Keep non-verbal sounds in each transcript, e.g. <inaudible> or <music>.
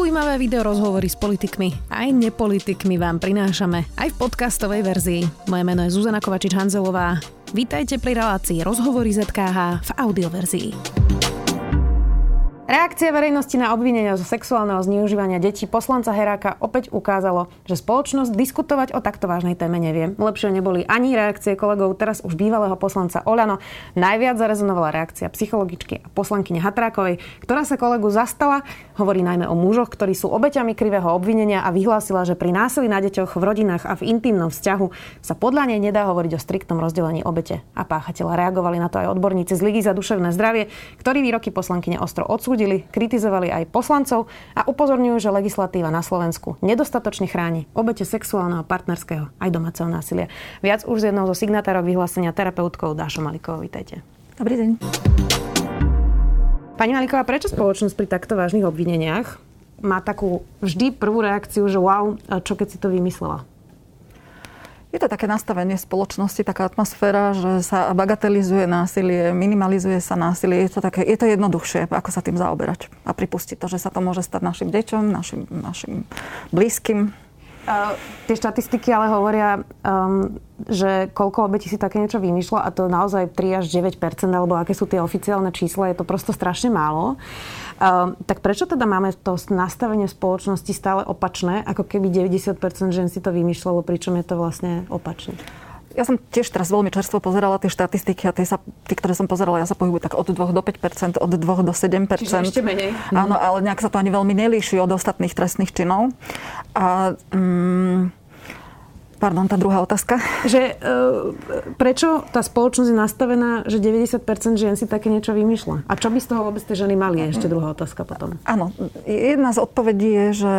Zaujímavé video rozhovory s politikmi aj nepolitikmi vám prinášame aj v podcastovej verzii. Moje meno je Zuzana Kovačič-Hanzelová. Vítajte pri relácii Rozhovory ZKH v audioverzii. Reakcia verejnosti na obvinenia zo sexuálneho zneužívania detí poslanca Heráka opäť ukázalo, že spoločnosť diskutovať o takto vážnej téme nevie. Lepšie neboli ani reakcie kolegov teraz už bývalého poslanca Oľano. Najviac zarezonovala reakcia psychologičky a poslankyne Hatrákovej, ktorá sa kolegu zastala, hovorí najmä o mužoch, ktorí sú obeťami krivého obvinenia a vyhlásila, že pri násilí na deťoch v rodinách a v intimnom vzťahu sa podľa nej nedá hovoriť o striktnom rozdelení obete. A páchateľa reagovali na to aj odborníci z Ligy za duševné zdravie, ktorí výroky poslankyne ostro odsúdili kritizovali aj poslancov a upozorňujú, že legislatíva na Slovensku nedostatočne chráni obete sexuálneho, partnerského aj domáceho násilia. Viac už z jednou zo signatárok vyhlásenia terapeutkou Dášo Malikovou. Vítajte. Dobrý deň. Pani Maliková, prečo spoločnosť pri takto vážnych obvineniach má takú vždy prvú reakciu, že wow, čo keď si to vymyslela? Je to také nastavenie spoločnosti, taká atmosféra, že sa bagatelizuje násilie, minimalizuje sa násilie. Je to, také, je to jednoduchšie, ako sa tým zaoberať. A pripustiť to, že sa to môže stať našim deťom, našim, našim blízkym. Uh, tie štatistiky ale hovoria, um, že koľko obetí si také niečo vymýšľa a to naozaj 3 až 9% alebo aké sú tie oficiálne čísla, je to prosto strašne málo. Uh, tak prečo teda máme to nastavenie spoločnosti stále opačné, ako keby 90% žen si to vymýšľalo, pričom je to vlastne opačne? Ja som tiež teraz veľmi čerstvo pozerala tie štatistiky a tie, sa, tie ktoré som pozerala, ja sa pohybujú tak od 2 do 5% od 2 do 7 Čiže ešte menej. Áno, ale nejak sa to ani veľmi nelíši od ostatných trestných činov. A, mm, Pardon, tá druhá otázka. Že, e, prečo tá spoločnosť je nastavená, že 90% žien si také niečo vymýšľa? A čo by z toho vôbec tie ženy mali? Ešte druhá otázka potom. Áno, jedna z odpovedí je, že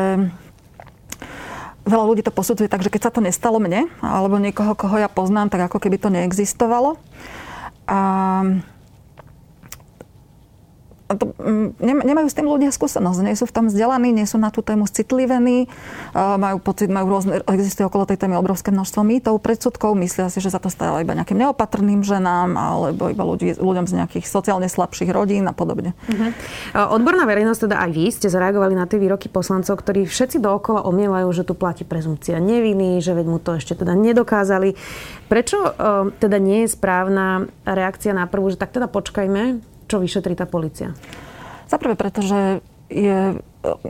veľa ľudí to posudzuje tak, že keď sa to nestalo mne, alebo niekoho, koho ja poznám, tak ako keby to neexistovalo. A to, mm, nemajú s tým ľudia skúsenosť, nie sú v tom vzdelaní, nie sú na tú tému citlivení, majú pocit, majú rôzne, existuje okolo tej témy obrovské množstvo mýtov, predsudkov, myslia si, že sa to stalo iba nejakým neopatrným ženám alebo iba ľudí, ľuďom z nejakých sociálne slabších rodín a podobne. Uh-huh. Odborná verejnosť, teda aj vy ste zareagovali na tie výroky poslancov, ktorí všetci dookola omielajú, že tu platí prezumcia neviny, že veď mu to ešte teda nedokázali. Prečo uh, teda nie je správna reakcia na prvú, že tak teda počkajme, čo vyšetrí tá policia? Zaprvé, pretože je,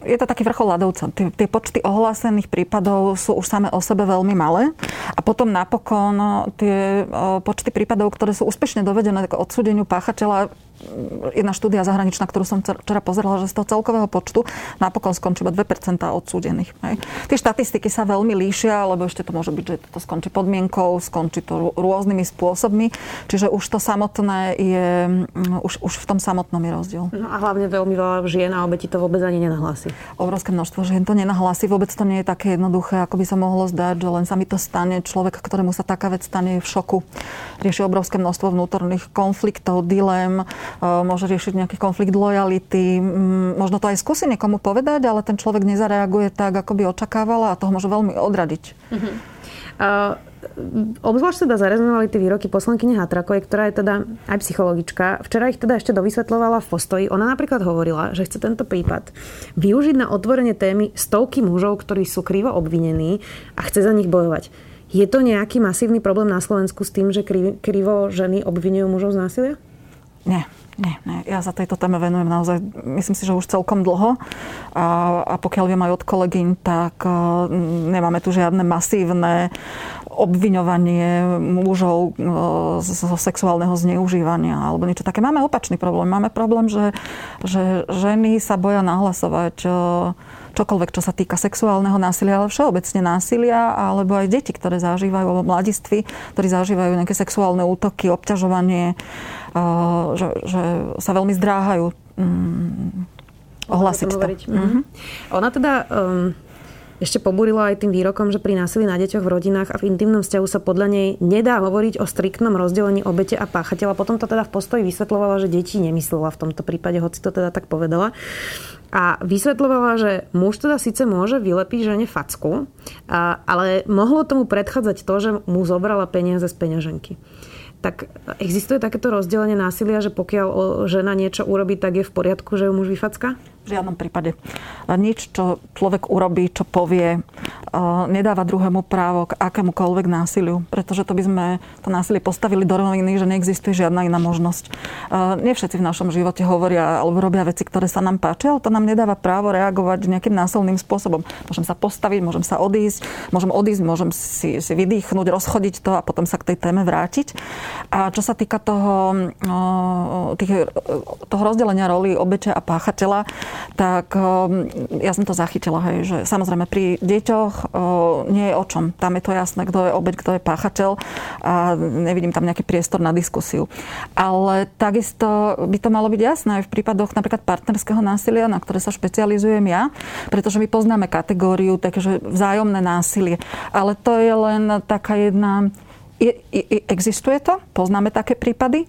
je to taký vrchol ľadovca. Tie, tie počty ohlásených prípadov sú už same o sebe veľmi malé a potom napokon tie počty prípadov, ktoré sú úspešne dovedené k odsúdeniu páchateľa, jedna štúdia zahraničná, ktorú som včera pozerala, že z toho celkového počtu napokon skončí iba 2% odsúdených. Hej. Tie štatistiky sa veľmi líšia, lebo ešte to môže byť, že to skončí podmienkou, skončí to rôznymi spôsobmi. Čiže už to samotné je, mm, už, už v tom samotnom je rozdiel. No a hlavne veľmi veľa žien a obeti to vôbec ani nenahlási. Obrovské množstvo žien to nenahlási. Vôbec to nie je také jednoduché, ako by sa mohlo zdať, že len sa mi to stane. Človek, ktorému sa taká vec stane, je v šoku. Rieši obrovské množstvo vnútorných konfliktov, dilem, môže riešiť nejaký konflikt lojality, možno to aj skúsi niekomu povedať, ale ten človek nezareaguje tak, ako by očakávala a toho môže veľmi odradiť. Uh-huh. Uh, obzvlášť teda zarezonovali tie výroky poslankyne Hatrakovej, ktorá je teda aj psychologička. Včera ich teda ešte dovysvetlovala v postoji. Ona napríklad hovorila, že chce tento prípad využiť na otvorenie témy stovky mužov, ktorí sú krivo obvinení a chce za nich bojovať. Je to nejaký masívny problém na Slovensku s tým, že krivo ženy obvinujú mužov z násilia? Nie. Nie, nie, ja za tejto téme venujem naozaj, myslím si, že už celkom dlho. A, a pokiaľ viem aj od kolegyň, tak uh, nemáme tu žiadne masívne obviňovanie mužov uh, zo sexuálneho zneužívania alebo niečo také. Máme opačný problém. Máme problém, že, že ženy sa boja nahlasovať uh, čokoľvek, čo sa týka sexuálneho násilia, ale všeobecne násilia, alebo aj deti, ktoré zažívajú, alebo mladiství, ktorí zažívajú nejaké sexuálne útoky, obťažovanie, že, že sa veľmi zdráhajú um, ohlasiť to. Mm-hmm. Ona teda um, ešte pobúrila aj tým výrokom, že pri násilí na deťoch v rodinách a v intimnom vzťahu sa podľa nej nedá hovoriť o striktnom rozdelení obete a páchateľa. Potom to teda v postoji vysvetlovala, že deti nemyslela v tomto prípade, hoci to teda tak povedala a vysvetľovala, že muž teda síce môže vylepiť žene facku, ale mohlo tomu predchádzať to, že mu zobrala peniaze z peňaženky. Tak existuje takéto rozdelenie násilia, že pokiaľ žena niečo urobí, tak je v poriadku, že ju muž vyfacka? V žiadnom prípade. Nič, čo človek urobí, čo povie, nedáva druhému právo k akémukoľvek násiliu, pretože to by sme to násilie postavili do roviny, že neexistuje žiadna iná možnosť. Nie všetci v našom živote hovoria alebo robia veci, ktoré sa nám páčia, ale to nám nedáva právo reagovať nejakým násilným spôsobom. Môžem sa postaviť, môžem sa odísť, môžem odísť, môžem si, si vydýchnuť, rozchodiť to a potom sa k tej téme vrátiť. A čo sa týka toho, tých, toho rozdelenia roli obete a páchateľa, tak um, ja som to zachytila, hej, že samozrejme pri deťoch uh, nie je o čom. Tam je to jasné, kto je obeď, kto je páchateľ a nevidím tam nejaký priestor na diskusiu. Ale takisto by to malo byť jasné aj v prípadoch napríklad partnerského násilia, na ktoré sa špecializujem ja, pretože my poznáme kategóriu takže vzájomné násilie. Ale to je len taká jedna je, je, existuje to, poznáme také prípady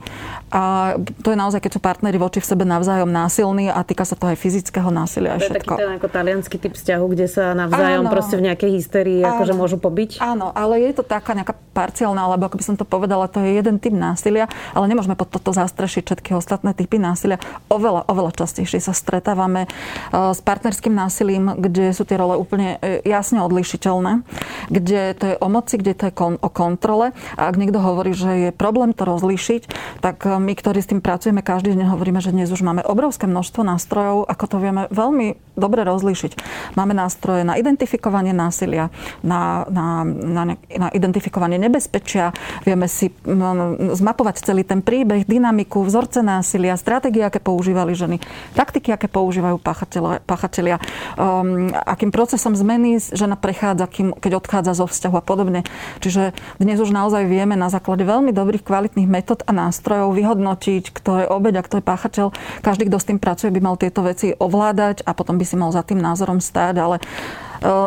a to je naozaj, keď sú partnery voči v sebe navzájom násilní a týka sa to aj fyzického násilia. To je všetko. taký ten ako talianský typ vzťahu, kde sa navzájom áno, proste v nejakej hysterii áno, akože môžu pobiť. Áno, ale je to taká nejaká parciálna, alebo ako by som to povedala, to je jeden typ násilia, ale nemôžeme pod toto zastrešiť všetky ostatné typy násilia. Oveľa, oveľa častejšie sa stretávame uh, s partnerským násilím, kde sú tie role úplne uh, jasne odlišiteľné, kde to je o moci, kde to je kon- o kontrole a ak niekto hovorí, že je problém to rozlíšiť, tak e, my, ktorí s tým pracujeme každý deň, hovoríme, že dnes už máme obrovské množstvo nástrojov, ako to vieme veľmi dobre rozlíšiť. Máme nástroje na identifikovanie násilia, na, na, na, na identifikovanie nebezpečia, vieme si zmapovať celý ten príbeh, dynamiku, vzorce násilia, stratégie, aké používali ženy, taktiky, aké používajú páchatelia, um, akým procesom zmeny žena prechádza, kým, keď odchádza zo vzťahu a podobne. Čiže dnes už naozaj vieme na základe veľmi dobrých kvalitných metód a nástrojov vyhodnotiť, kto je obeď a kto je páchateľ. Každý, kto s tým pracuje, by mal tieto veci ovládať a potom by si mal za tým názorom stáť, ale e,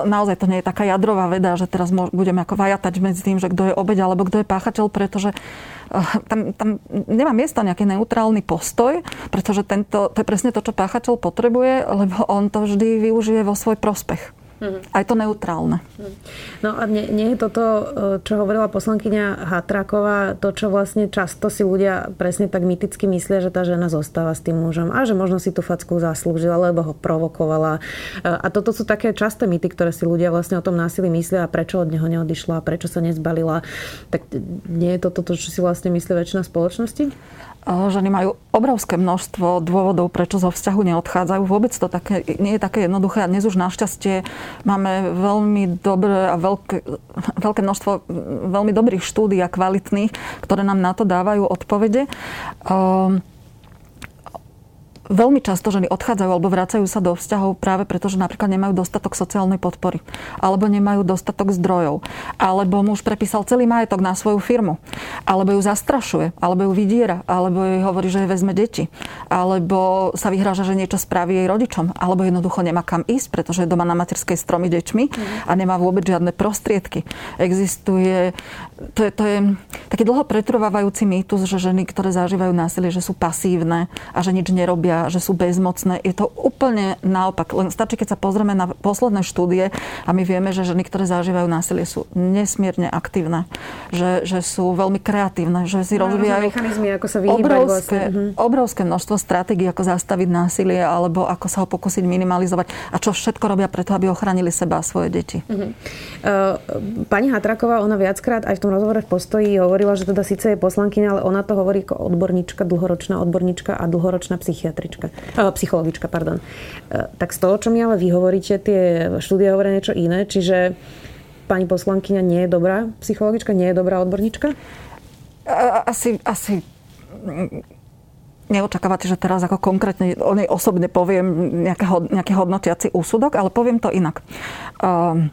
naozaj to nie je taká jadrová veda, že teraz budeme ako vajatať medzi tým, že kto je obeď alebo kto je páchateľ, pretože e, tam, tam nemá miesto nejaký neutrálny postoj, pretože tento, to je presne to, čo páchateľ potrebuje, lebo on to vždy využije vo svoj prospech. Aj to neutrálne. No a nie, nie je toto, e, čo hovorila poslankyňa Hatraková, to, čo vlastne často si ľudia presne tak myticky myslia, že tá žena zostáva s tým mužom a že možno si tú facku zaslúžila, lebo ho provokovala. E, a toto sú také časté mýty, ktoré si ľudia vlastne o tom násilí myslia a prečo od neho neodišla, prečo sa nezbalila. Tak nie je toto to, čo si vlastne myslí väčšina spoločnosti? Ženy majú obrovské množstvo dôvodov, prečo zo vzťahu neodchádzajú. Vôbec to také, nie je také jednoduché a dnes už našťastie máme veľmi dobré a veľké, veľké množstvo veľmi dobrých štúdí a kvalitných, ktoré nám na to dávajú odpovede. Um, veľmi často ženy odchádzajú alebo vracajú sa do vzťahov práve preto, že napríklad nemajú dostatok sociálnej podpory, alebo nemajú dostatok zdrojov, alebo muž prepísal celý majetok na svoju firmu, alebo ju zastrašuje, alebo ju vydiera, alebo jej hovorí, že jej vezme deti, alebo sa vyhráža, že niečo spraví jej rodičom, alebo jednoducho nemá kam ísť, pretože je doma na materskej stromy deťmi a nemá vôbec žiadne prostriedky. Existuje, to je, to je taký dlho pretrvávajúci mýtus, že ženy, ktoré zažívajú násilie, že sú pasívne a že nič nerobia že sú bezmocné. Je to úplne naopak. Len stačí, keď sa pozrieme na posledné štúdie a my vieme, že ženy, ktoré zažívajú násilie, sú nesmierne aktívne. Že, že sú veľmi kreatívne, že si no, rozvíjajú mechanizmy, ako sa obrovské, vlastne. obrovské množstvo stratégií, ako zastaviť násilie alebo ako sa ho pokúsiť minimalizovať a čo všetko robia preto, aby ochránili seba a svoje deti. Uh-huh. Uh, pani Hatraková, ona viackrát aj v tom rozhovore v postoji hovorila, že teda síce je poslankyňa, ale ona to hovorí ako odborníčka, dlhoročná odborníčka a dlhoročná psychiatrička psychiatrička, eh, psychologička, pardon. Eh, tak z toho, čo mi ale vy hovoríte, tie štúdie hovoria niečo iné, čiže pani poslankyňa nie je dobrá psychologička, nie je dobrá odborníčka? Asi, asi neočakávate, že teraz ako konkrétne o nej osobne poviem nejaký hodnotiaci úsudok, ale poviem to inak. Uh,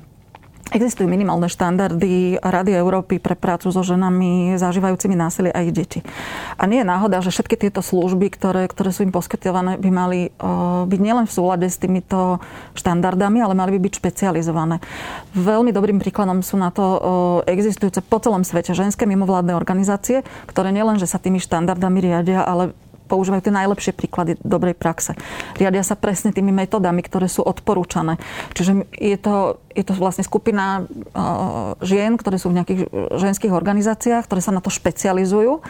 Existujú minimálne štandardy Rady Európy pre prácu so ženami zažívajúcimi násilie a ich deti. A nie je náhoda, že všetky tieto služby, ktoré, ktoré sú im poskytované, by mali uh, byť nielen v súlade s týmito štandardami, ale mali by byť špecializované. Veľmi dobrým príkladom sú na to uh, existujúce po celom svete ženské mimovládne organizácie, ktoré nielen, že sa tými štandardami riadia, ale používajú tie najlepšie príklady dobrej praxe. Riadia sa presne tými metodami, ktoré sú odporúčané. Čiže je to, je to vlastne skupina uh, žien, ktoré sú v nejakých ženských organizáciách, ktoré sa na to špecializujú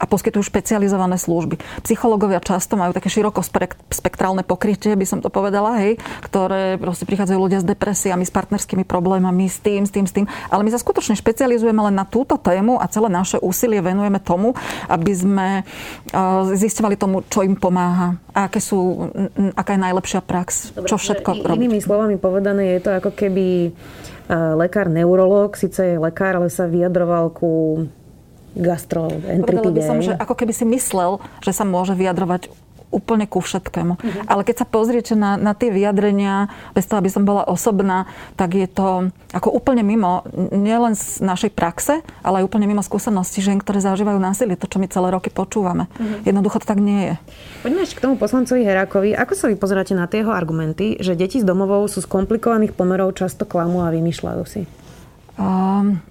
a poskytujú špecializované služby. Psychológovia často majú také široko spektrálne pokrytie, by som to povedala, hej, ktoré proste prichádzajú ľudia s depresiami, s partnerskými problémami, s tým, s tým, s tým. Ale my sa skutočne špecializujeme len na túto tému a celé naše úsilie venujeme tomu, aby sme zistovali tomu, čo im pomáha a aké sú, aká je najlepšia prax, Dobre, čo všetko robiť. Inými slovami povedané, je to ako keby lekár neurológ, síce je lekár, ale sa vyjadroval ku gastroenteritide. by som, že ako keby si myslel, že sa môže vyjadrovať úplne ku všetkému. Uh-huh. Ale keď sa pozriete na, na tie vyjadrenia, bez toho, aby som bola osobná, tak je to ako úplne mimo, nielen z našej praxe, ale aj úplne mimo skúsenosti žien, ktoré zažívajú násilie, to, čo my celé roky počúvame. Uh-huh. Jednoducho to tak nie je. Poďme ešte k tomu poslancovi Herákovi. Ako sa vy pozeráte na tie jeho argumenty, že deti z domovou sú z komplikovaných pomerov často klamú a vymýšľajú si? Um,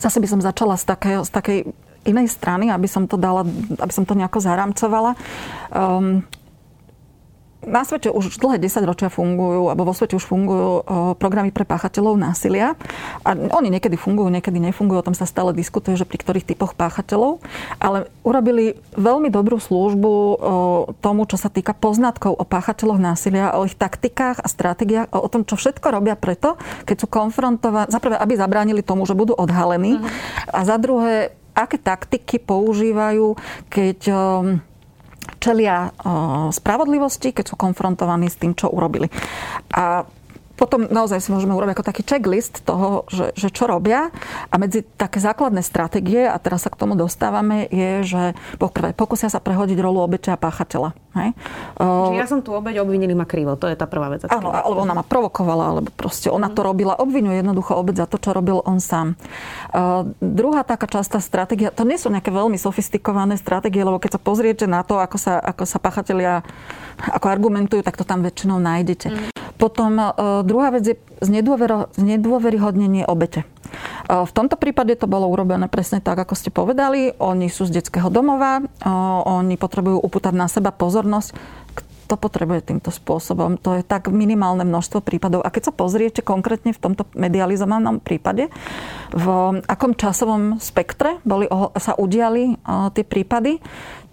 zase by som začala z takej, z takej inej strany, aby som to dala, aby som to nejako zaramcovala. Um, na svete už dlhé 10 ročia fungujú, alebo vo svete už fungujú programy pre páchateľov násilia. A oni niekedy fungujú, niekedy nefungujú, o tom sa stále diskutuje, že pri ktorých typoch páchateľov. Ale urobili veľmi dobrú službu tomu, čo sa týka poznatkov o páchateľoch násilia, o ich taktikách a stratégiách, o tom, čo všetko robia preto, keď sú konfrontovaní, za prvé, aby zabránili tomu, že budú odhalení, uh-huh. a za druhé, aké taktiky používajú, keď čelia spravodlivosti, keď sú konfrontovaní s tým, čo urobili. A potom naozaj si môžeme urobiť ako taký checklist toho, že, že čo robia. A medzi také základné stratégie, a teraz sa k tomu dostávame, je, že poprvé pokusia sa prehodiť rolu obete a páchateľa. Hej? Čiže ja som tu obeď, obvinili ma krivo. To je tá prvá vec. Áno, alebo ona ma provokovala, alebo proste ona to robila. Obvinuje jednoducho obeď za to, čo robil on sám. Uh, druhá taká častá stratégia, to nie sú nejaké veľmi sofistikované stratégie, lebo keď sa pozriete na to, ako sa, ako sa páchatelia ako argumentujú, tak to tam väčšinou nájdete. Mm. Potom uh, druhá vec je znedôveryhodnenie obete. Uh, v tomto prípade to bolo urobené presne tak, ako ste povedali. Oni sú z detského domova, uh, oni potrebujú upútať na seba pozornosť to potrebuje týmto spôsobom. To je tak minimálne množstvo prípadov. A keď sa pozriete konkrétne v tomto medializovanom prípade, v akom časovom spektre boli, sa udiali tie prípady,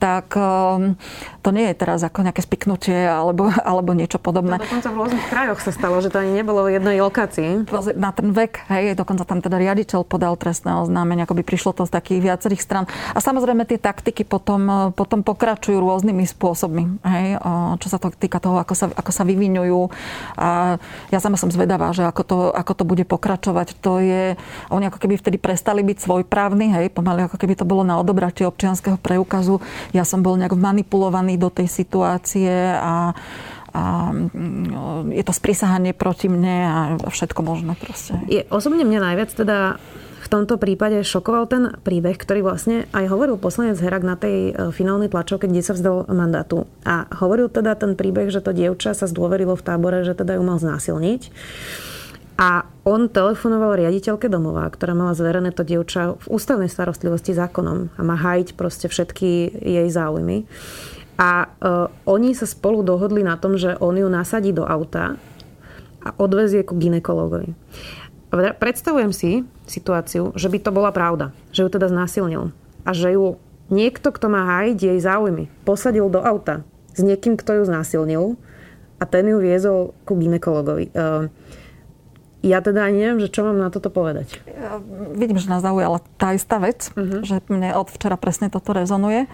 tak um, to nie je teraz ako nejaké spiknutie alebo, <laughs> alebo niečo podobné. To dokonca v rôznych krajoch sa stalo, že to ani nebolo v jednej lokácii. Na ten vek, hej, dokonca tam teda riaditeľ podal trestné oznámenie, ako by prišlo to z takých viacerých stran. A samozrejme tie taktiky potom, potom pokračujú rôznymi spôsobmi, hej, čo sa to týka toho, ako sa, ako sa vyvinujú. A ja sama som zvedavá, že ako to, ako to bude pokračovať. To je, oni ako keby vtedy prestali byť svojprávni, hej, pomaly ako keby to bolo na odobratie občianského preukazu ja som bol nejak manipulovaný do tej situácie a a mm, je to sprísahanie proti mne a všetko možné proste. Je, osobne mňa najviac teda v tomto prípade šokoval ten príbeh, ktorý vlastne aj hovoril poslanec Herak na tej e, finálnej tlačovke, kde sa vzdal mandátu. A hovoril teda ten príbeh, že to dievča sa zdôverilo v tábore, že teda ju mal znásilniť. A on telefonoval riaditeľke domova, ktorá mala zverené to dievča v ústavnej starostlivosti zákonom a má hájiť proste všetky jej záujmy. A uh, oni sa spolu dohodli na tom, že on ju nasadí do auta a odvezie ku ginekologovi. Predstavujem si situáciu, že by to bola pravda, že ju teda znásilnil a že ju niekto, kto má hájiť jej záujmy, posadil do auta s niekým, kto ju znásilnil a ten ju viezol ku ginekologovi. Uh, ja teda ani neviem, že čo mám na toto povedať. Ja vidím, že nás zaujala tá istá vec, uh-huh. že mne od včera presne toto rezonuje.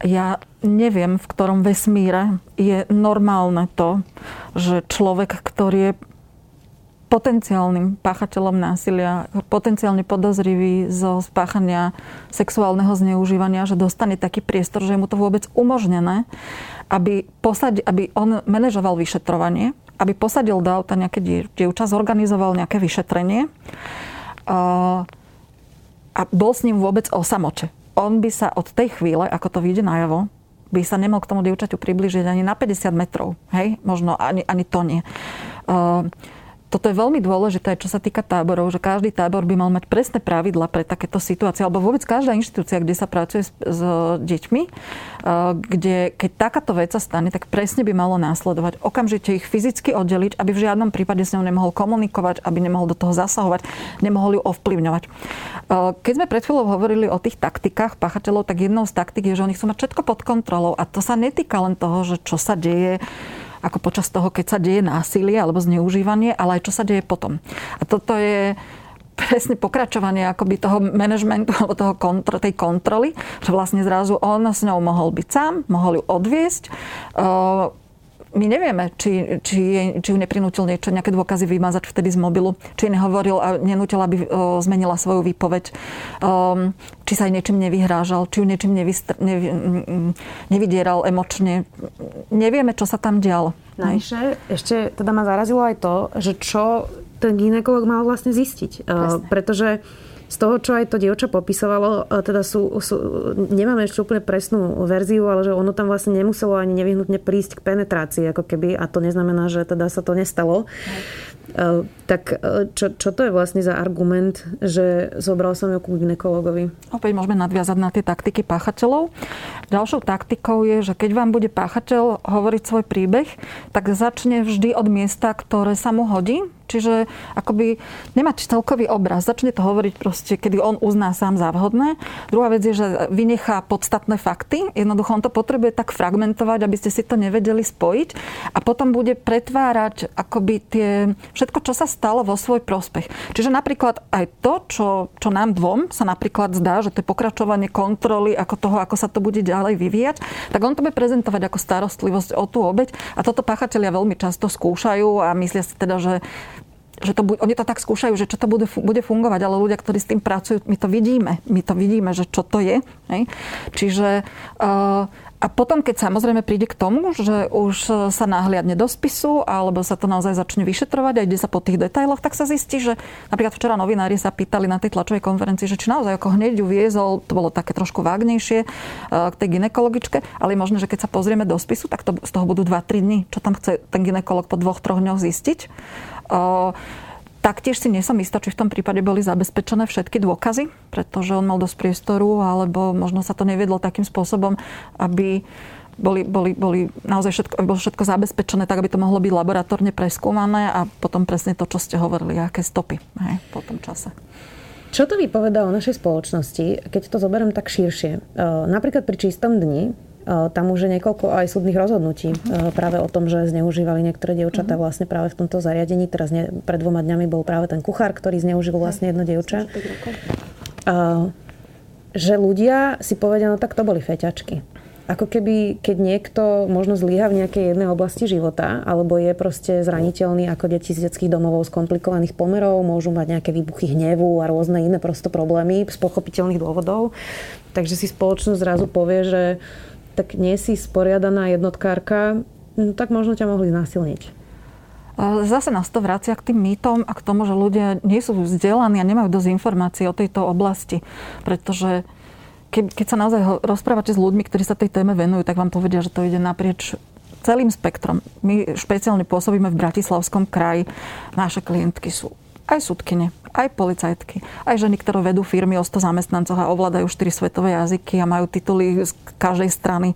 Ja neviem, v ktorom vesmíre je normálne to, že človek, ktorý je potenciálnym páchateľom násilia, potenciálne podozrivý zo spáchania sexuálneho zneužívania, že dostane taký priestor, že je mu to vôbec umožnené, aby, posadi, aby on manažoval vyšetrovanie, aby posadil do auta nejaké dievča, zorganizoval nejaké vyšetrenie a bol s ním vôbec o samote. On by sa od tej chvíle, ako to vyjde najavo, by sa nemohol k tomu dievčaťu približiť ani na 50 metrov. Hej? Možno ani, ani to nie. Toto je veľmi dôležité, čo sa týka táborov, že každý tábor by mal mať presné pravidla pre takéto situácie, alebo vôbec každá inštitúcia, kde sa pracuje s, s deťmi, eh, kde keď takáto vec sa stane, tak presne by malo následovať okamžite ich fyzicky oddeliť, aby v žiadnom prípade s ňou nemohol komunikovať, aby nemohol do toho zasahovať, nemohol ju ovplyvňovať. Eh, keď sme pred chvíľou hovorili o tých taktikách pachateľov, tak jednou z taktik je, že oni chcú mať všetko pod kontrolou a to sa netýka len toho, že čo sa deje ako počas toho, keď sa deje násilie alebo zneužívanie, ale aj čo sa deje potom. A toto je presne pokračovanie akoby toho manažmentu <laughs> alebo toho kontro, tej kontroly, že vlastne zrazu on s ňou mohol byť sám, mohol ju odviesť my nevieme, či, či, či ju neprinútil niečo, nejaké dôkazy vymazať vtedy z mobilu, či nehovoril a nenútil, aby o, zmenila svoju výpoveď, um, či sa aj niečím nevyhrážal, či ju niečím nevystr- nev, nevydieral emočne. Nevieme, čo sa tam dialo. Najšie, ešte teda ma zarazilo aj to, že čo ten ginekolog mal vlastne zistiť. Uh, pretože z toho, čo aj to dievča popisovalo, e, teda sú, sú, nemáme ešte úplne presnú verziu, ale že ono tam vlastne nemuselo ani nevyhnutne prísť k penetrácii, ako keby, a to neznamená, že teda sa to nestalo. Uh, tak e, čo, čo to je vlastne za argument, že zobral som ju ku ginekologovi? Opäť môžeme nadviazať na tie taktiky páchateľov. Ďalšou taktikou je, že keď vám bude páchateľ hovoriť svoj príbeh, tak začne vždy od miesta, ktoré sa mu hodí, Čiže akoby nemať celkový obraz. Začne to hovoriť proste, kedy on uzná sám za vhodné. Druhá vec je, že vynechá podstatné fakty. Jednoducho on to potrebuje tak fragmentovať, aby ste si to nevedeli spojiť. A potom bude pretvárať akoby tie, všetko, čo sa stalo vo svoj prospech. Čiže napríklad aj to, čo, čo nám dvom sa napríklad zdá, že to je pokračovanie kontroly ako toho, ako sa to bude ďalej vyvíjať, tak on to bude prezentovať ako starostlivosť o tú obeď. A toto páchatelia veľmi často skúšajú a myslia si teda, že že to, oni to tak skúšajú, že čo to bude, bude fungovať, ale ľudia, ktorí s tým pracujú, my to vidíme. My to vidíme, že čo to je. Hej? Čiže uh, a potom, keď samozrejme príde k tomu, že už sa nahliadne do spisu alebo sa to naozaj začne vyšetrovať a ide sa po tých detailoch, tak sa zistí, že napríklad včera novinári sa pýtali na tej tlačovej konferencii, že či naozaj ako hneď ju viezol, to bolo také trošku vágnejšie k tej ginekologičke, ale je možné, že keď sa pozrieme do spisu, tak to, z toho budú 2-3 dní, čo tam chce ten ginekolog po dvoch, troch dňoch zistiť. Taktiež si nie som istá, či v tom prípade boli zabezpečené všetky dôkazy, pretože on mal dosť priestoru, alebo možno sa to neviedlo takým spôsobom, aby boli, boli, boli naozaj všetko, bolo všetko zabezpečené tak, aby to mohlo byť laboratórne preskúmané a potom presne to, čo ste hovorili, aké stopy hej, po tom čase. Čo to vypovedá o našej spoločnosti, keď to zoberiem tak širšie? Napríklad pri čistom dni tam už je niekoľko aj súdnych rozhodnutí práve o tom, že zneužívali niektoré dievčatá mhm. vlastne práve v tomto zariadení. Teraz ne, pred dvoma dňami bol práve ten kuchár, ktorý zneužil vlastne jedno dievča. Že ľudia si povedia, no tak to boli feťačky ako keby, keď niekto možno zlyha v nejakej jednej oblasti života, alebo je proste zraniteľný ako deti z detských domovov z komplikovaných pomerov, môžu mať nejaké výbuchy hnevu a rôzne iné prosto problémy z pochopiteľných dôvodov. Takže si spoločnosť zrazu povie, že tak nie si sporiadaná jednotkárka, no, tak možno ťa mohli znásilniť. Zase nás to vracia k tým mýtom a k tomu, že ľudia nie sú vzdelaní a nemajú dosť informácií o tejto oblasti. Pretože keď, keď sa naozaj rozprávate s ľuďmi, ktorí sa tej téme venujú, tak vám povedia, že to ide naprieč celým spektrom. My špeciálne pôsobíme v Bratislavskom kraji. Naše klientky sú aj súdkyne, aj policajtky, aj ženy, ktoré vedú firmy o 100 zamestnancov a ovládajú 4 svetové jazyky a majú tituly z každej strany.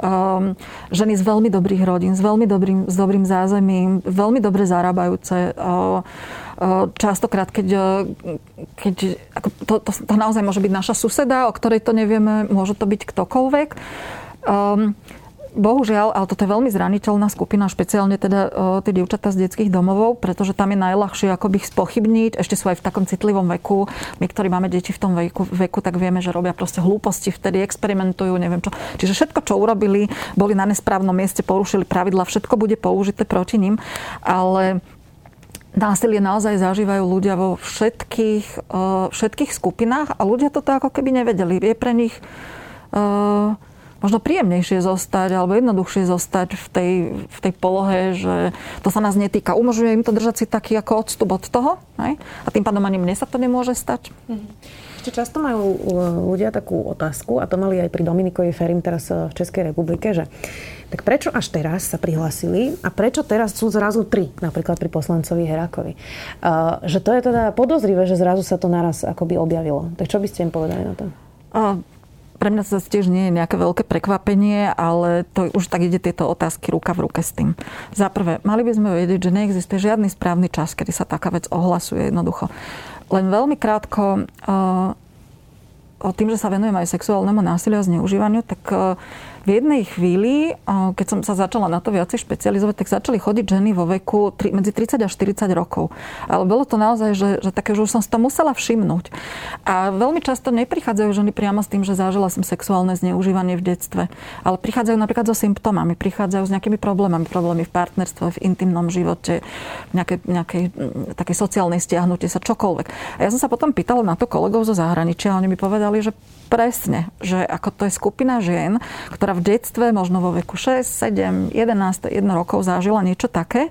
Um, ženy z veľmi dobrých rodín, s veľmi dobrým, s dobrým zázemím, veľmi dobre zarábajúce. Uh, častokrát, keď, uh, keď ako to, to, to naozaj môže byť naša suseda, o ktorej to nevieme, môže to byť ktokoľvek. Um, Bohužiaľ, ale toto je veľmi zraniteľná skupina, špeciálne teda o, tie dievčatá z detských domovov, pretože tam je najľahšie akoby ich spochybniť. Ešte sú aj v takom citlivom veku. My, ktorí máme deti v tom veku, veku, tak vieme, že robia proste hlúposti, vtedy experimentujú, neviem čo. Čiže všetko, čo urobili, boli na nesprávnom mieste, porušili pravidla, všetko bude použité proti ním. Ale násilie naozaj zažívajú ľudia vo všetkých, všetkých skupinách a ľudia toto ako keby nevedeli. Je pre nich možno príjemnejšie zostať alebo jednoduchšie zostať v tej, v tej polohe, že to sa nás netýka. Umožňuje im to držať si taký ako odstup od toho. Ne? A tým pádom ani mne sa to nemôže stať. Mm-hmm. Ešte často majú ľudia takú otázku, a to mali aj pri Dominikovi Ferim teraz v Českej republike, že tak prečo až teraz sa prihlásili a prečo teraz sú zrazu tri, napríklad pri poslancovi Herákovi? Uh, že to je teda podozrivé, že zrazu sa to naraz akoby objavilo. Tak čo by ste im povedali na to? Uh, pre mňa to tiež nie je nejaké veľké prekvapenie, ale to už tak ide tieto otázky ruka v ruke s tým. Za prvé, mali by sme vedieť, že neexistuje žiadny správny čas, kedy sa taká vec ohlasuje jednoducho. Len veľmi krátko, uh, o tým, že sa venujem aj sexuálnemu násiliu a zneužívaniu, tak uh, v jednej chvíli, keď som sa začala na to viacej špecializovať, tak začali chodiť ženy vo veku medzi 30 a 40 rokov. Ale bolo to naozaj, že, že také, že už som si to musela všimnúť. A veľmi často neprichádzajú ženy priamo s tým, že zažila som sexuálne zneužívanie v detstve, ale prichádzajú napríklad so symptómami, prichádzajú s nejakými problémami, problémy v partnerstve, v intimnom živote, nejakej, nejakej takej sociálnej stiahnutie sa, čokoľvek. A ja som sa potom pýtala na to kolegov zo zahraničia a oni mi povedali, že presne, že ako to je skupina žien, ktorá v detstve, možno vo veku 6, 7, 11, 1 rokov zažila niečo také,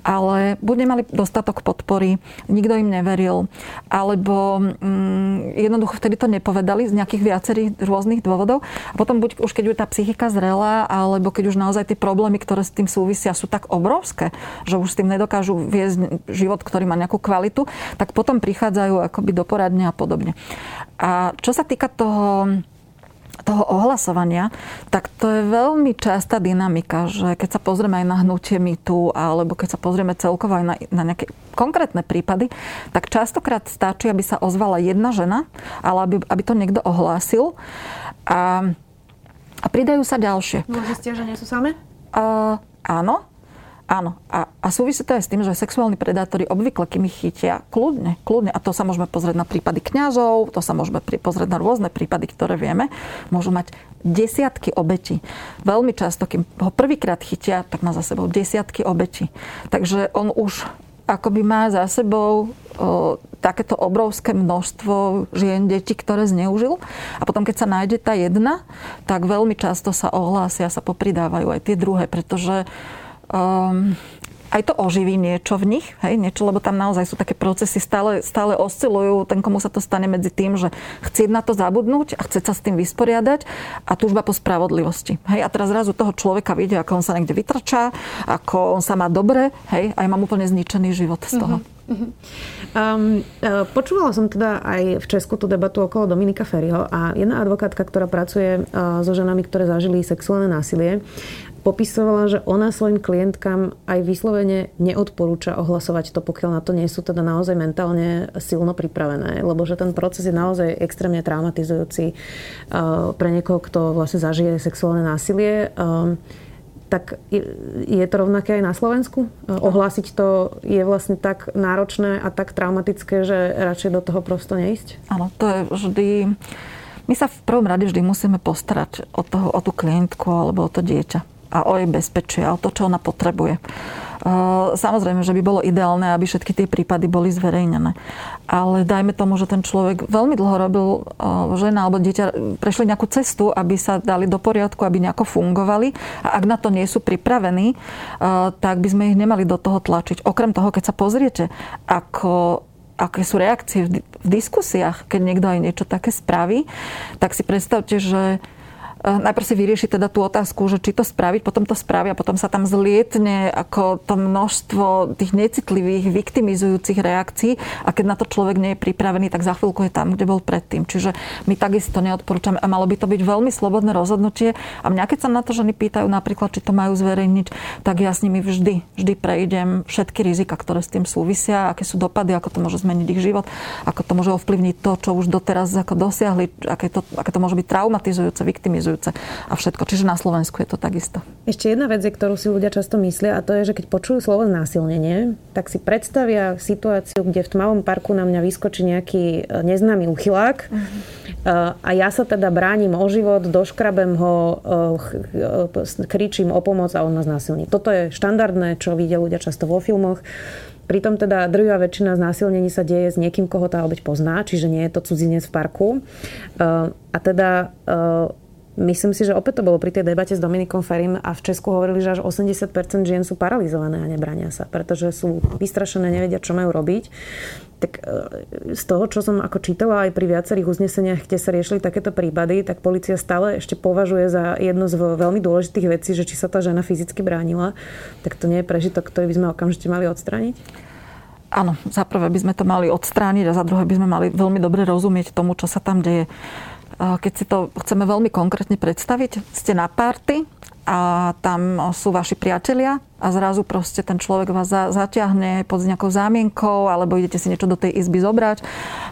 ale buď nemali dostatok podpory, nikto im neveril, alebo mm, jednoducho vtedy to nepovedali z nejakých viacerých rôznych dôvodov. A potom buď už keď je tá psychika zrela, alebo keď už naozaj tie problémy, ktoré s tým súvisia, sú tak obrovské, že už s tým nedokážu viesť život, ktorý má nejakú kvalitu, tak potom prichádzajú akoby do poradne a podobne. A čo sa týka toho toho ohlasovania, tak to je veľmi častá dynamika, že keď sa pozrieme aj na hnutie mitu, alebo keď sa pozrieme celkovo aj na, na nejaké konkrétne prípady, tak častokrát stačí, aby sa ozvala jedna žena, ale aby, aby to niekto ohlásil. A, a pridajú sa ďalšie. Môže ste, že nie sú same? Uh, áno, Áno. A, a súvisí to aj s tým, že sexuálni predátori obvykle, kým ich chytia, kľudne, kľudne, a to sa môžeme pozrieť na prípady kňazov, to sa môžeme pozrieť na rôzne prípady, ktoré vieme, môžu mať desiatky obetí. Veľmi často, kým ho prvýkrát chytia, tak má za sebou desiatky obetí. Takže on už akoby má za sebou o, takéto obrovské množstvo žien, detí, ktoré zneužil. A potom, keď sa nájde tá jedna, tak veľmi často sa ohlásia, sa popridávajú aj tie druhé, pretože um, aj to oživí niečo v nich, hej, niečo, lebo tam naozaj sú také procesy, stále, stále oscilujú, ten komu sa to stane medzi tým, že chce na to zabudnúť a chce sa s tým vysporiadať a túžba po spravodlivosti. Hej, a teraz zrazu toho človeka vidie, ako on sa niekde vytrčá, ako on sa má dobre, hej, a ja mám úplne zničený život z toho. Uh-huh. Um, počúvala som teda aj v Česku tú debatu okolo Dominika Ferryho a jedna advokátka, ktorá pracuje uh, so ženami, ktoré zažili sexuálne násilie, popisovala, že ona svojim klientkám aj vyslovene neodporúča ohlasovať to, pokiaľ na to nie sú teda naozaj mentálne silno pripravené, lebo že ten proces je naozaj extrémne traumatizujúci uh, pre niekoho, kto vlastne zažije sexuálne násilie. Um, tak je to rovnaké aj na Slovensku? Uh, ohlásiť to je vlastne tak náročné a tak traumatické, že radšej do toho prosto neísť? Áno, to je vždy... My sa v prvom rade vždy musíme postarať o, toho, o tú klientku alebo o to dieťa a o jej bezpečie a o to, čo ona potrebuje. Samozrejme, že by bolo ideálne, aby všetky tie prípady boli zverejnené. Ale dajme tomu, že ten človek veľmi dlho robil, žena alebo dieťa prešli nejakú cestu, aby sa dali do poriadku, aby nejako fungovali. A ak na to nie sú pripravení, tak by sme ich nemali do toho tlačiť. Okrem toho, keď sa pozriete, ako aké sú reakcie v, diskusiách, keď niekto aj niečo také spraví, tak si predstavte, že najprv si vyrieši teda tú otázku, že či to spraviť, potom to spraví a potom sa tam zlietne ako to množstvo tých necitlivých, viktimizujúcich reakcií a keď na to človek nie je pripravený, tak za chvíľku je tam, kde bol predtým. Čiže my takisto neodporúčame a malo by to byť veľmi slobodné rozhodnutie a mňa keď sa na to ženy pýtajú napríklad, či to majú zverejniť, tak ja s nimi vždy, vždy prejdem všetky rizika, ktoré s tým súvisia, aké sú dopady, ako to môže zmeniť ich život, ako to môže ovplyvniť to, čo už doteraz ako dosiahli, aké to, aké to môže byť traumatizujúce, viktimizujúce traumatizujúce a všetko. Čiže na Slovensku je to takisto. Ešte jedna vec, ktorú si ľudia často myslia, a to je, že keď počujú slovo znásilnenie, tak si predstavia situáciu, kde v tmavom parku na mňa vyskočí nejaký e, neznámy uchylák uh-huh. a ja sa teda bránim o život, doškrabem ho, e, kričím o pomoc a on ma znásilní. Toto je štandardné, čo vidia ľudia často vo filmoch. Pritom teda drvivá väčšina znásilnení sa deje s niekým, koho tá obeď pozná, čiže nie je to cudzinec v parku. A teda myslím si, že opäť to bolo pri tej debate s Dominikom Ferim a v Česku hovorili, že až 80% žien sú paralizované a nebrania sa, pretože sú vystrašené, nevedia, čo majú robiť. Tak e, z toho, čo som ako čítala aj pri viacerých uzneseniach, kde sa riešili takéto prípady, tak policia stále ešte považuje za jednu z veľmi dôležitých vecí, že či sa tá žena fyzicky bránila, tak to nie je prežitok, ktorý by sme okamžite mali odstrániť? Áno, za prvé by sme to mali odstrániť a za druhé by sme mali veľmi dobre rozumieť tomu, čo sa tam deje. Keď si to chceme veľmi konkrétne predstaviť, ste na párty a tam sú vaši priatelia a zrazu proste ten človek vás zatiahne pod nejakou zámienkou alebo idete si niečo do tej izby zobrať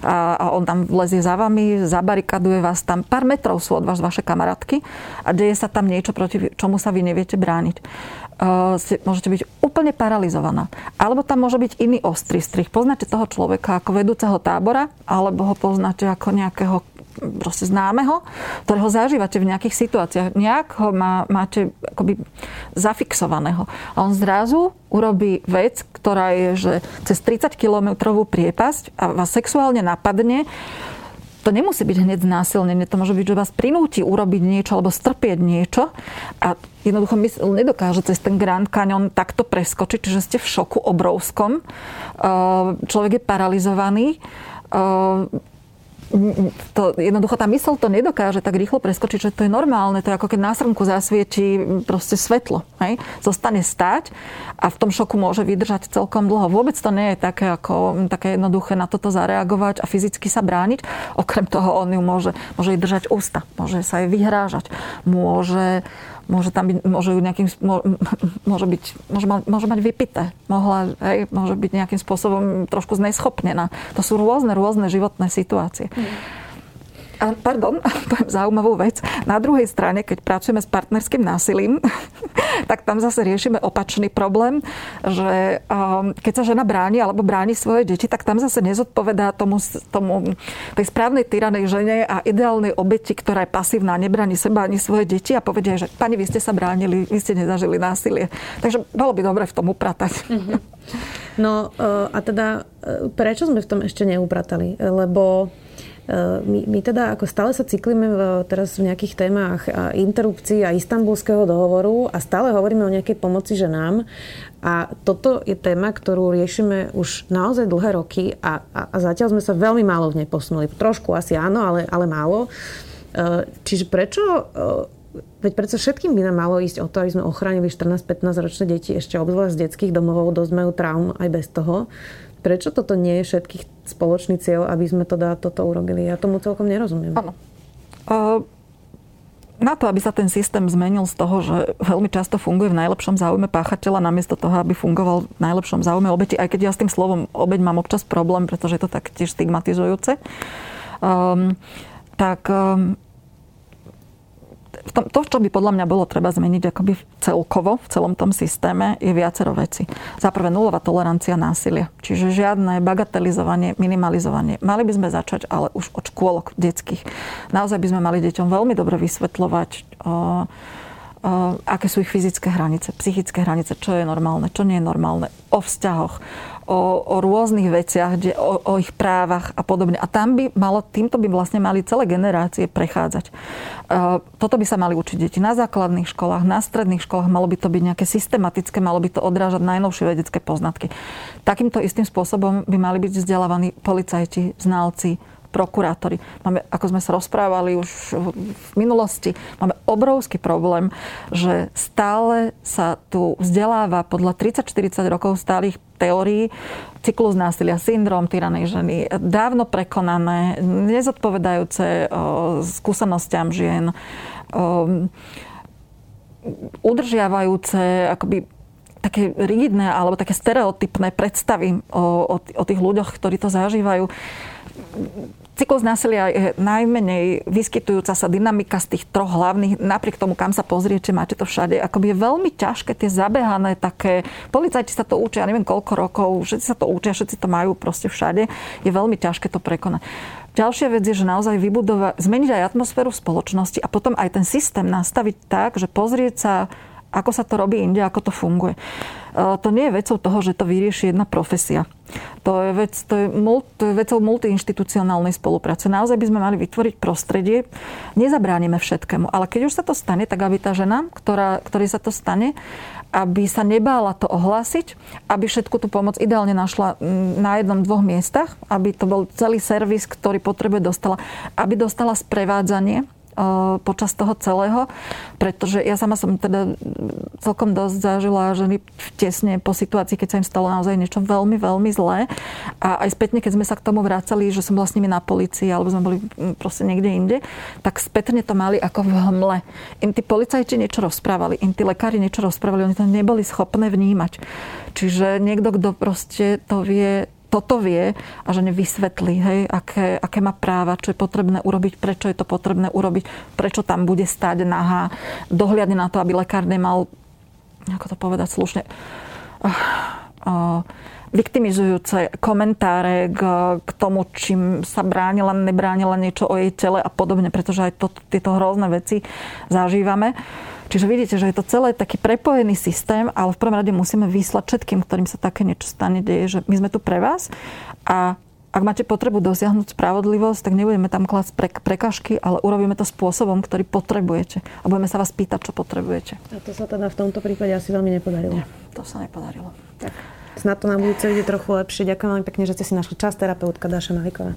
a, a on tam vlezie za vami, zabarikaduje vás tam. Pár metrov sú od vás vaše kamarátky a deje sa tam niečo, proti čomu sa vy neviete brániť. Uh, môžete byť úplne paralizovaná. Alebo tam môže byť iný ostrý strich. Poznáte toho človeka ako vedúceho tábora, alebo ho poznáte ako nejakého proste známeho, ktorého zažívate v nejakých situáciách. Nejak ho má, máte akoby zafixovaného. A on zrazu urobí vec, ktorá je, že cez 30 kilometrovú priepasť a vás sexuálne napadne, to nemusí byť hneď znásilnenie, to môže byť, že vás prinúti urobiť niečo alebo strpieť niečo a jednoducho mysl nedokáže cez ten Grand Canyon takto preskočiť, čiže ste v šoku obrovskom. Človek je paralizovaný to, jednoducho tá mysl to nedokáže tak rýchlo preskočiť, že to je normálne. To je ako keď na srnku zasvieti proste svetlo. Hej? Zostane stať a v tom šoku môže vydržať celkom dlho. Vôbec to nie je také, ako, také jednoduché na toto zareagovať a fyzicky sa brániť. Okrem toho on ju môže, môže jej držať ústa, môže sa jej vyhrážať, môže môže tam byť, môže, nejakým, <laughs> môže, byť, môže, mať, môže mať vypité, mohla, hej, môže byť nejakým spôsobom trošku zneschopnená. To sú rôzne, rôzne životné situácie. Mm. A, pardon, <laughs> poviem zaujímavú vec. Na druhej strane, keď pracujeme s partnerským násilím, <laughs> tak tam zase riešime opačný problém, že um, keď sa žena bráni alebo bráni svoje deti, tak tam zase nezodpovedá tomu, tomu tej správnej tyranej žene a ideálnej obeti, ktorá je pasívna, nebráni seba ani svoje deti a povedia, že pani, vy ste sa bránili, vy ste nezažili násilie. Takže bolo by dobre v tom upratať. Mm-hmm. No uh, a teda, uh, prečo sme v tom ešte neupratali? Lebo E, my, my teda ako stále sa cyklíme v, teraz v nejakých témach interrupcií a istambulského dohovoru a stále hovoríme o nejakej pomoci ženám. A toto je téma, ktorú riešime už naozaj dlhé roky a, a, a zatiaľ sme sa veľmi málo v nej posunuli. Trošku asi áno, ale, ale málo. Čiže prečo Veď predsa všetkým by nám malo ísť o to, aby sme ochránili 14-15 ročné deti ešte obzvlášť z detských domovov, dosť majú traum aj bez toho. Prečo toto nie je všetkých spoločný cieľ, aby sme teda toto urobili? Ja tomu celkom nerozumiem. Áno. Uh, na to, aby sa ten systém zmenil z toho, že veľmi často funguje v najlepšom záujme páchateľa, namiesto toho, aby fungoval v najlepšom záujme obeti, aj keď ja s tým slovom obeť mám občas problém, pretože je to tak tiež stigmatizujúce, um, tak um, to, čo by podľa mňa bolo treba zmeniť akoby celkovo v celom tom systéme, je viacero veci. Za prvé nulová tolerancia násilia. Čiže žiadne bagatelizovanie, minimalizovanie. Mali by sme začať ale už od škôlok detských. Naozaj by sme mali deťom veľmi dobre vysvetľovať, o, aké sú ich fyzické hranice, psychické hranice, čo je normálne, čo nie je normálne, o vzťahoch, o, o rôznych veciach, kde, o, o ich právach a podobne. A tam by malo, týmto by vlastne mali celé generácie prechádzať. Toto by sa mali učiť deti na základných školách, na stredných školách, malo by to byť nejaké systematické, malo by to odrážať najnovšie vedecké poznatky. Takýmto istým spôsobom by mali byť vzdelávaní policajti, znalci, prokurátori. Máme, ako sme sa rozprávali už v minulosti, máme obrovský problém, že stále sa tu vzdeláva podľa 30-40 rokov stálych teórií cyklus násilia, syndrom tyranej ženy, dávno prekonané, nezodpovedajúce skúsenostiam žien, udržiavajúce akoby také rigidné alebo také stereotypné predstavy o, o, o tých ľuďoch, ktorí to zažívajú Cyklus násilia je najmenej vyskytujúca sa dynamika z tých troch hlavných, napriek tomu, kam sa pozriete, máte to všade. Akoby je veľmi ťažké tie zabehané také, policajti sa to učia, neviem koľko rokov, všetci sa to učia, všetci to majú proste všade. Je veľmi ťažké to prekonať. Ďalšia vec je, že naozaj vybudovať, zmeniť aj atmosféru v spoločnosti a potom aj ten systém nastaviť tak, že pozrieť sa ako sa to robí inde, ako to funguje. To nie je vecou toho, že to vyrieši jedna profesia. To je, vec, to, je, to je vecou multiinstitucionálnej spolupráce. Naozaj by sme mali vytvoriť prostredie. Nezabránime všetkému, ale keď už sa to stane, tak aby tá žena, ktorá, ktorej sa to stane, aby sa nebála to ohlásiť, aby všetku tú pomoc ideálne našla na jednom, dvoch miestach, aby to bol celý servis, ktorý potrebuje dostala, aby dostala sprevádzanie počas toho celého, pretože ja sama som teda celkom dosť zažila ženy tesne po situácii, keď sa im stalo naozaj niečo veľmi, veľmi zlé. A aj spätne, keď sme sa k tomu vracali, že som bola s nimi na policii alebo sme boli proste niekde inde, tak spätne to mali ako v hmle. Im tí policajti niečo rozprávali, im tí lekári niečo rozprávali, oni to neboli schopné vnímať. Čiže niekto, kto proste to vie toto vie a že nevysvetlí, hej, aké, aké má práva, čo je potrebné urobiť, prečo je to potrebné urobiť, prečo tam bude stáť nahá, dohliadne na to, aby lekár nemal, ako to povedať slušne, uh, uh, viktimizujúce komentáre k, k tomu, čím sa bránila, nebránila niečo o jej tele a podobne, pretože aj to, tieto hrozné veci zažívame. Čiže vidíte, že je to celé taký prepojený systém, ale v prvom rade musíme vyslať všetkým, ktorým sa také niečo stane, deje, že my sme tu pre vás a ak máte potrebu dosiahnuť spravodlivosť, tak nebudeme tam klásť pre, prekažky, ale urobíme to spôsobom, ktorý potrebujete. A budeme sa vás pýtať, čo potrebujete. A to sa teda v tomto prípade asi veľmi nepodarilo. Nie, to sa nepodarilo. Tak. Snad to na budúce ide trochu lepšie. Ďakujem veľmi pekne, že ste si našli čas, terapeutka Dáša Maliková.